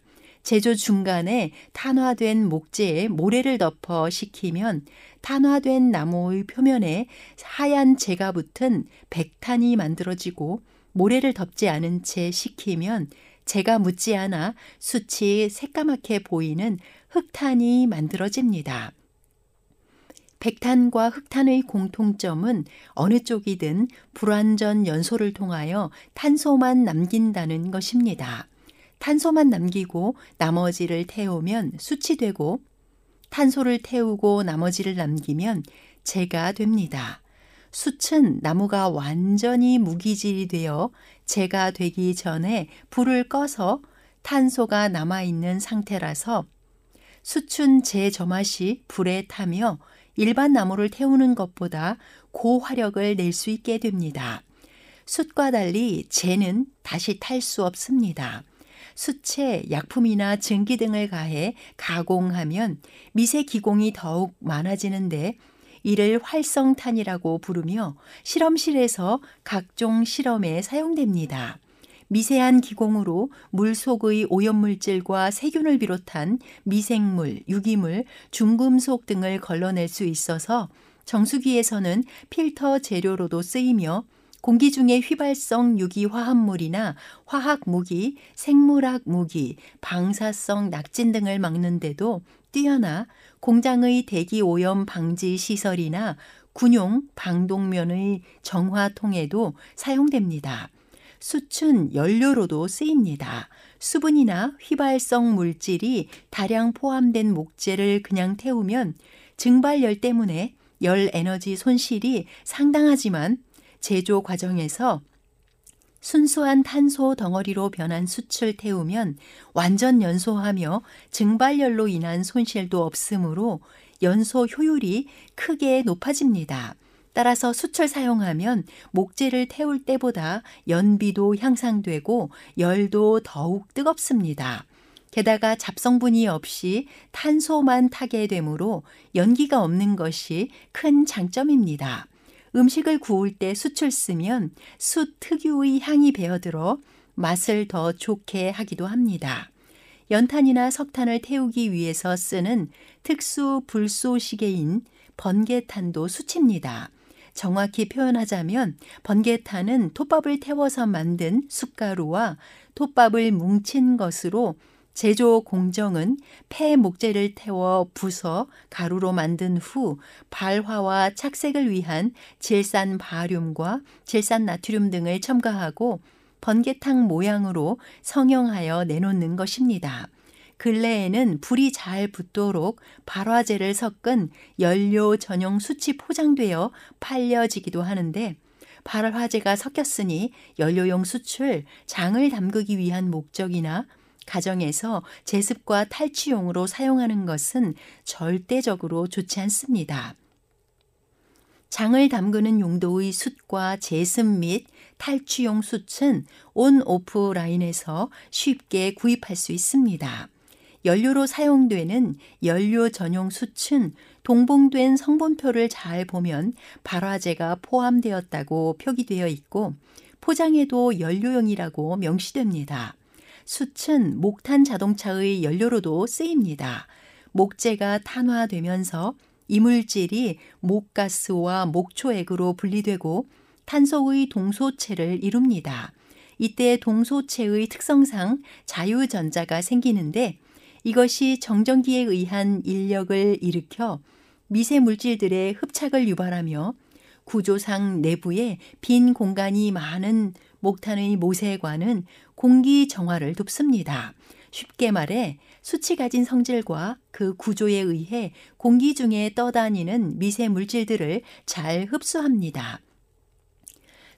S2: 제조 중간에 탄화된 목재에 모래를 덮어 식히면 탄화된 나무의 표면에 하얀 재가 붙은 백탄이 만들어지고 모래를 덮지 않은 채 식히면 재가 묻지 않아 숯이 새까맣게 보이는 흑탄이 만들어집니다. 백탄과 흑탄의 공통점은 어느 쪽이든 불완전 연소를 통하여 탄소만 남긴다는 것입니다. 탄소만 남기고 나머지를 태우면 숯이 되고 탄소를 태우고 나머지를 남기면 재가 됩니다. 숯은 나무가 완전히 무기질이 되어 재가 되기 전에 불을 꺼서 탄소가 남아있는 상태라서 수춘 재점화시 불에 타며 일반 나무를 태우는 것보다 고화력을 낼 수 있게 됩니다. 숯과 달리 재는 다시 탈 수 없습니다. 숯에 약품이나 증기 등을 가해 가공하면 미세 기공이 더욱 많아지는데 이를 활성탄이라고 부르며 실험실에서 각종 실험에 사용됩니다. 미세한 기공으로 물 속의 오염물질과 세균을 비롯한 미생물, 유기물, 중금속 등을 걸러낼 수 있어서 정수기에서는 필터 재료로도 쓰이며 공기 중에 휘발성 유기 화합물이나 화학 무기, 생물학 무기, 방사성 낙진 등을 막는데도 뛰어나 공장의 대기 오염 방지 시설이나 군용 방독면의 정화 통에도 사용됩니다. 수춘 연료로도 쓰입니다. 수분이나 휘발성 물질이 다량 포함된 목재를 그냥 태우면 증발열 때문에 열 에너지 손실이 상당하지만 제조 과정에서 순수한 탄소 덩어리로 변한 수출 태우면 완전 연소하며 증발열로 인한 손실도 없으므로 연소 효율이 크게 높아집니다. 따라서 수철 사용하면 목재를 태울 때보다 연비도 향상되고 열도 더욱 뜨겁습니다. 게다가 잡성분이 없이 탄소만 타게 되므로 연기가 없는 것이 큰 장점입니다. 음식을 구울 때 숯을 쓰면 숯 특유의 향이 배어들어 맛을 더 좋게 하기도 합니다. 연탄이나 석탄을 태우기 위해서 쓰는 특수 불쏘시개인 번개탄도 숯입니다. 정확히 표현하자면 번개탄은 톱밥을 태워서 만든 숯가루와 톱밥을 뭉친 것으로 제조 공정은 폐 목재를 태워 부서 가루로 만든 후 발화와 착색을 위한 질산 바륨과 질산 나트륨 등을 첨가하고 번개탕 모양으로 성형하여 내놓는 것입니다. 근래에는 불이 잘 붙도록 발화제를 섞은 연료 전용 수치 포장되어 팔려지기도 하는데 발화제가 섞였으니 연료용 수출, 장을 담그기 위한 목적이나 가정에서 제습과 탈취용으로 사용하는 것은 절대적으로 좋지 않습니다. 장을 담그는 용도의 숯과 제습 및 탈취용 숯은 온 오프 라인에서 쉽게 구입할 수 있습니다. 연료로 사용되는 연료 전용 숯은 동봉된 성분표를 잘 보면 발화제가 포함되었다고 표기되어 있고 포장에도 연료용이라고 명시됩니다. 숯은 목탄 자동차의 연료로도 쓰입니다. 목재가 탄화되면서 이물질이 목가스와 목초액으로 분리되고 탄소의 동소체를 이룹니다. 이때 동소체의 특성상 자유전자가 생기는데 이것이 정전기에 의한 인력을 일으켜 미세 물질들의 흡착을 유발하며 구조상 내부에 빈 공간이 많은 목탄의 모세관은 공기 정화를 돕습니다. 쉽게 말해 수치 가진 성질과 그 구조에 의해 공기 중에 떠다니는 미세 물질들을 잘 흡수합니다.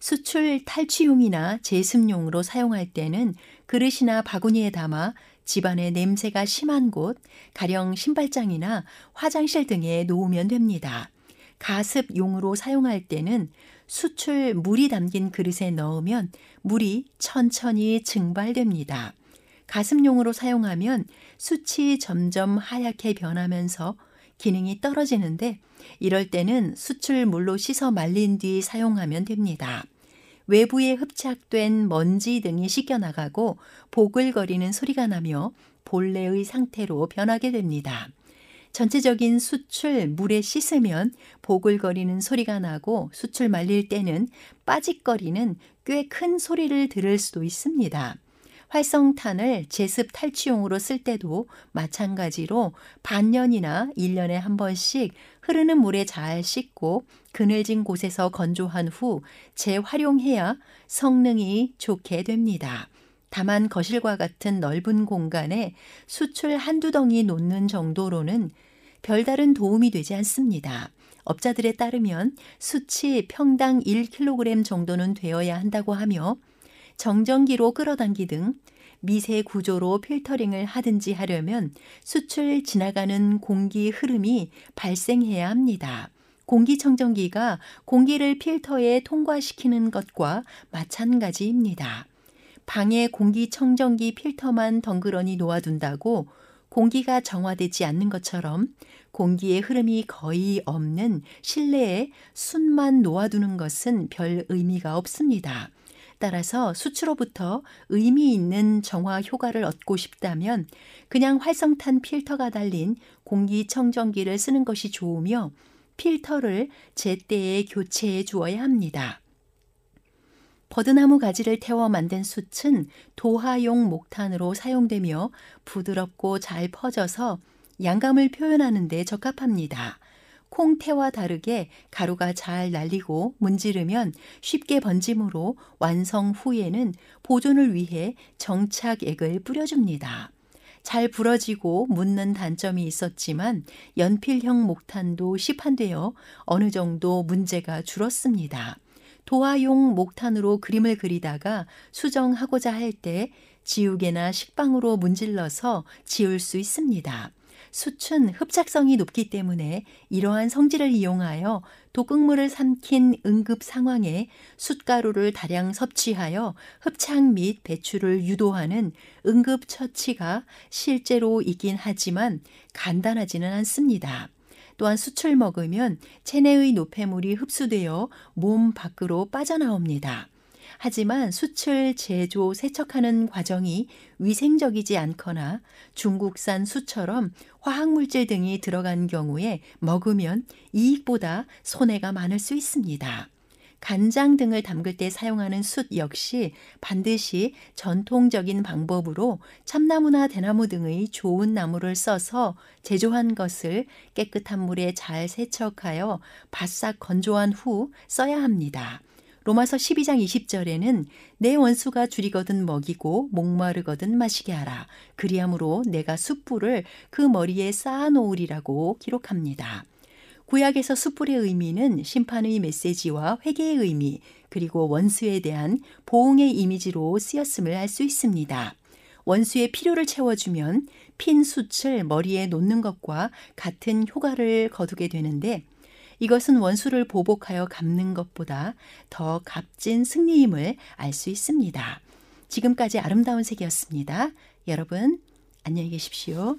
S2: 수출 탈취용이나 제습용으로 사용할 때는 그릇이나 바구니에 담아 집안의 냄새가 심한 곳, 가령 신발장이나 화장실 등에 놓으면 됩니다. 가습용으로 사용할 때는 수출 물이 담긴 그릇에 넣으면 물이 천천히 증발됩니다. 가습용으로 사용하면 수치 점점 하얗게 변하면서 기능이 떨어지는데 이럴 때는 수출물로 씻어 말린 뒤 사용하면 됩니다. 외부에 흡착된 먼지 등이 씻겨나가고 보글거리는 소리가 나며 본래의 상태로 변하게 됩니다. 전체적인 수출 물에 씻으면 보글거리는 소리가 나고 수출 말릴 때는 빠직거리는 꽤 큰 소리를 들을 수도 있습니다. 활성탄을 제습 탈취용으로 쓸 때도 마찬가지로 반년이나 1년에 한 번씩 흐르는 물에 잘 씻고 그늘진 곳에서 건조한 후 재활용해야 성능이 좋게 됩니다. 다만 거실과 같은 넓은 공간에 수출 한두 덩이 놓는 정도로는 별다른 도움이 되지 않습니다. 업자들에 따르면 수치 평당 1kg 정도는 되어야 한다고 하며 정전기로 끌어당기 등 미세 구조로 필터링을 하든지 하려면 수출 지나가는 공기 흐름이 발생해야 합니다. 공기청정기가 공기를 필터에 통과시키는 것과 마찬가지입니다. 방에 공기청정기 필터만 덩그러니 놓아둔다고 공기가 정화되지 않는 것처럼 공기의 흐름이 거의 없는 실내에 순만 놓아두는 것은 별 의미가 없습니다. 따라서 수치로부터 의미 있는 정화 효과를 얻고 싶다면 그냥 활성탄 필터가 달린 공기청정기를 쓰는 것이 좋으며 필터를 제때에 교체해 주어야 합니다. 버드나무 가지를 태워 만든 숯은 도화용 목탄으로 사용되며 부드럽고 잘 퍼져서 양감을 표현하는 데 적합합니다. 콩태와 다르게 가루가 잘 날리고 문지르면 쉽게 번지므로 완성 후에는 보존을 위해 정착액을 뿌려줍니다. 잘 부러지고 묻는 단점이 있었지만 연필형 목탄도 시판되어 어느 정도 문제가 줄었습니다. 도화용 목탄으로 그림을 그리다가 수정하고자 할 때 지우개나 식빵으로 문질러서 지울 수 있습니다. 숯은 흡착성이 높기 때문에 이러한 성질을 이용하여 독극물을 삼킨 응급 상황에 숯가루를 다량 섭취하여 흡착 및 배출을 유도하는 응급 처치가 실제로 있긴 하지만 간단하지는 않습니다. 또한 숯을 먹으면 체내의 노폐물이 흡수되어 몸 밖으로 빠져나옵니다. 하지만 수출 제조 세척하는 과정이 위생적이지 않거나 중국산 수처럼 화학물질 등이 들어간 경우에 먹으면 이익보다 손해가 많을 수 있습니다. 간장 등을 담글 때 사용하는 숯 역시 반드시 전통적인 방법으로 참나무나 대나무 등의 좋은 나무를 써서 제조한 것을 깨끗한 물에 잘 세척하여 바싹 건조한 후 써야 합니다. 로마서 12장 20절에는 내 원수가 줄이거든 먹이고 목마르거든 마시게 하라. 그리함으로 내가 숯불을 그 머리에 쌓아 놓으리라고 기록합니다. 구약에서 숯불의 의미는 심판의 메시지와 회개의 의미, 그리고 원수에 대한 보응의 이미지로 쓰였음을 알 수 있습니다. 원수의 필요를 채워주면 핀 숯을 머리에 놓는 것과 같은 효과를 거두게 되는데 이것은 원수를 보복하여 갚는 것보다 더 값진 승리임을 알 수 있습니다. 지금까지 아름다운 색이었습니다. 여러분, 안녕히 계십시오.